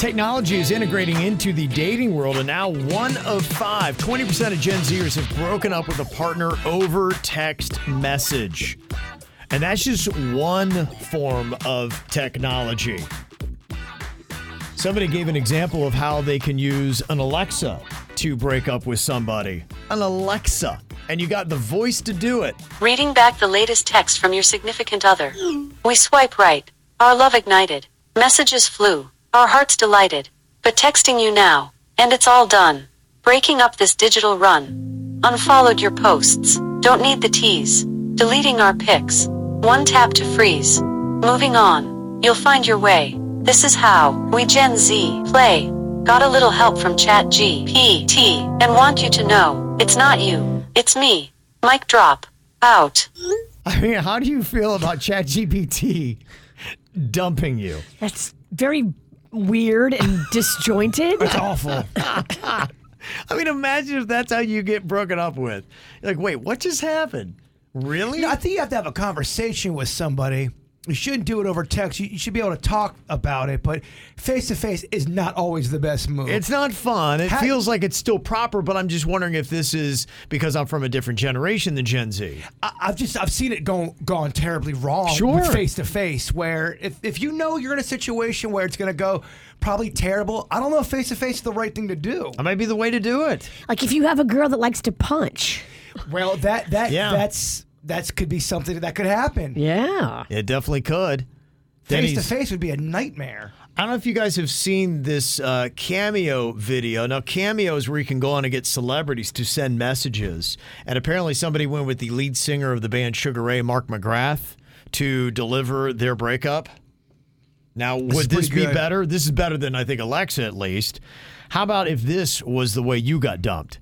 Technology is integrating into the dating world, and now one of five, 20% of Gen Zers have broken up with a partner over text message. And that's just one form of technology. Somebody gave an example of how they can use an Alexa to break up with somebody. An Alexa. And you got the voice to do it. Reading back the latest text from your significant other. We swipe right. Our love ignited. Messages flew. Our hearts delighted. But texting you now. And it's all done. Breaking up this digital run. Unfollowed your posts. Don't need the tease. Deleting our pics. One tap to freeze. Moving on. You'll find your way. This is how we Gen Z play. Got a little help from Chat GPT and want you to know it's not you, it's me. Mic drop. Out. I mean, how do you feel about ChatGPT dumping you? That's very weird and disjointed. It's awful. I mean, imagine if that's how you get broken up with. You're like, wait, what just happened? Really? No, I think you have to have a conversation with somebody. You shouldn't do it over text. You, you should be able to talk about it, but face to face is not always the best move. It's not fun. It Ha- feels like it's still proper, but I'm just wondering if this is because I'm from a different generation than Gen Z. I, I've just I've seen it go gone terribly wrong Sure. face to face. Where if, if you know you're in a situation where it's going to go probably terrible, I don't know if face to face is the right thing to do. That might be the way to do it. like if you have a girl that likes to punch. Well, that that Yeah. that's that's could be something that could happen. Yeah. It definitely could. Face to Denny's- face would be a nightmare. I don't know if you guys have seen this uh, Cameo video. Now, Cameo is where you can go on and get celebrities to send messages. And apparently, somebody went with the lead singer of the band Sugar Ray, Mark McGrath, to deliver their breakup. Now, is would this pretty be good. better? This is better than I think Alexa, at least. How about if this was the way you got dumped?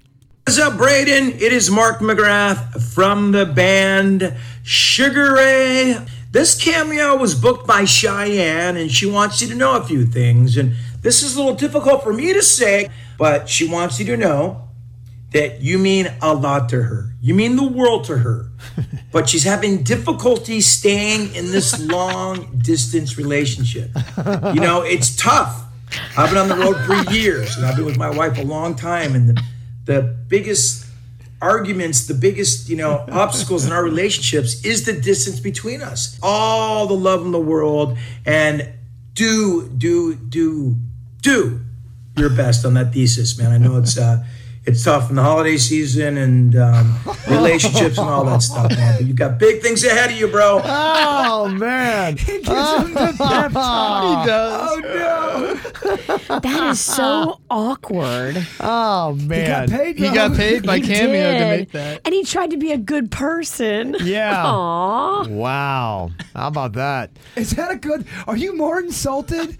What's up, Braden? It is Mark McGrath from the band Sugar Ray. This cameo was booked by Cheyenne, and she wants you to know a few things. And this is a little difficult for me to say, but she wants you to know that you mean a lot to her. You mean the world to her. but she's having difficulty staying in this long distance relationship. You know, it's tough. I've been on the road for years, and I've been with my wife a long time, and the, the biggest arguments, the biggest, you know, obstacles in our relationships is the distance between us. All the love in the world, and do, do, do, do your best on that thesis, man. I know it's uh it's tough in the holiday season and um, relationships and all that stuff, man. But you got big things ahead of you, bro. Oh, man. he does. Oh no, that is so awkward. Oh, man. he got paid, He got paid by He Cameo to make that. And he tried to be a good person. Yeah. Aw. Wow. How about that? Is that a good? Are you more insulted?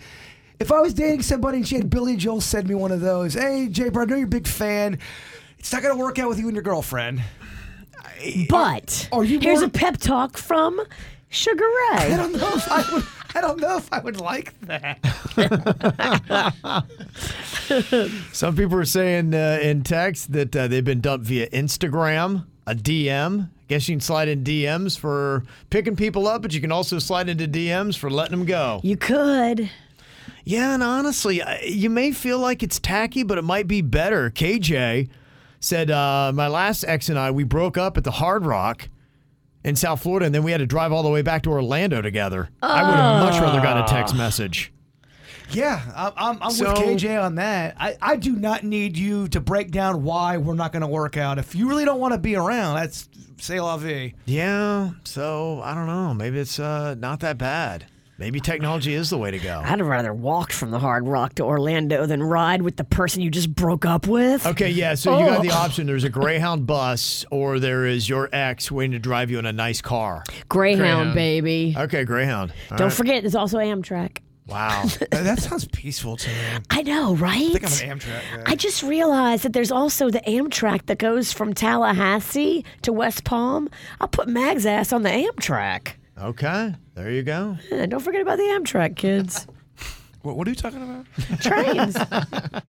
If I was dating somebody and she had Billy Joel send me one of those, hey Jay, bro, I know you're a big fan. It's not gonna work out with you and your girlfriend. But Are you here's more- a pep talk from Sugar Ray. I Ray. don't know if I would. I don't know if I would like that. Some people are saying uh, in text that uh, they've been dumped via Instagram, a DM. Guess you can slide in DMs for picking people up, but you can also slide into DMs for letting them go. You could. Yeah, and honestly, you may feel like it's tacky, but it might be better. KJ said, uh, My last ex and I, we broke up at the Hard Rock, in South Florida, and then we had to drive all the way back to Orlando together. I would have much rather got a text message. Yeah, I'm, I'm, I'm So- with KJ on that. I, I do not need you to break down why we're not going to work out. If you really don't want to be around, that's say la vie. Yeah, so I don't know. Maybe it's uh, not that bad. Maybe technology is the way to go. I'd rather walk from the Hard Rock to Orlando than ride with the person you just broke up with. Okay, yeah. So you got the Oh. option. There's a Greyhound bus, or there is your ex waiting to drive you in a nice car. Greyhound, Greyhound. baby. Okay, Greyhound. All Don't right. forget, there's also Amtrak. Wow. That sounds peaceful to me. I know, right? I think I'm an Amtrak guy. I just realized that there's also the Amtrak that goes from Tallahassee to West Palm. I'll put Mag's ass on the Amtrak. Okay, there you go. Eh, Don't forget about the Amtrak, kids. What, what are you talking about? Trains.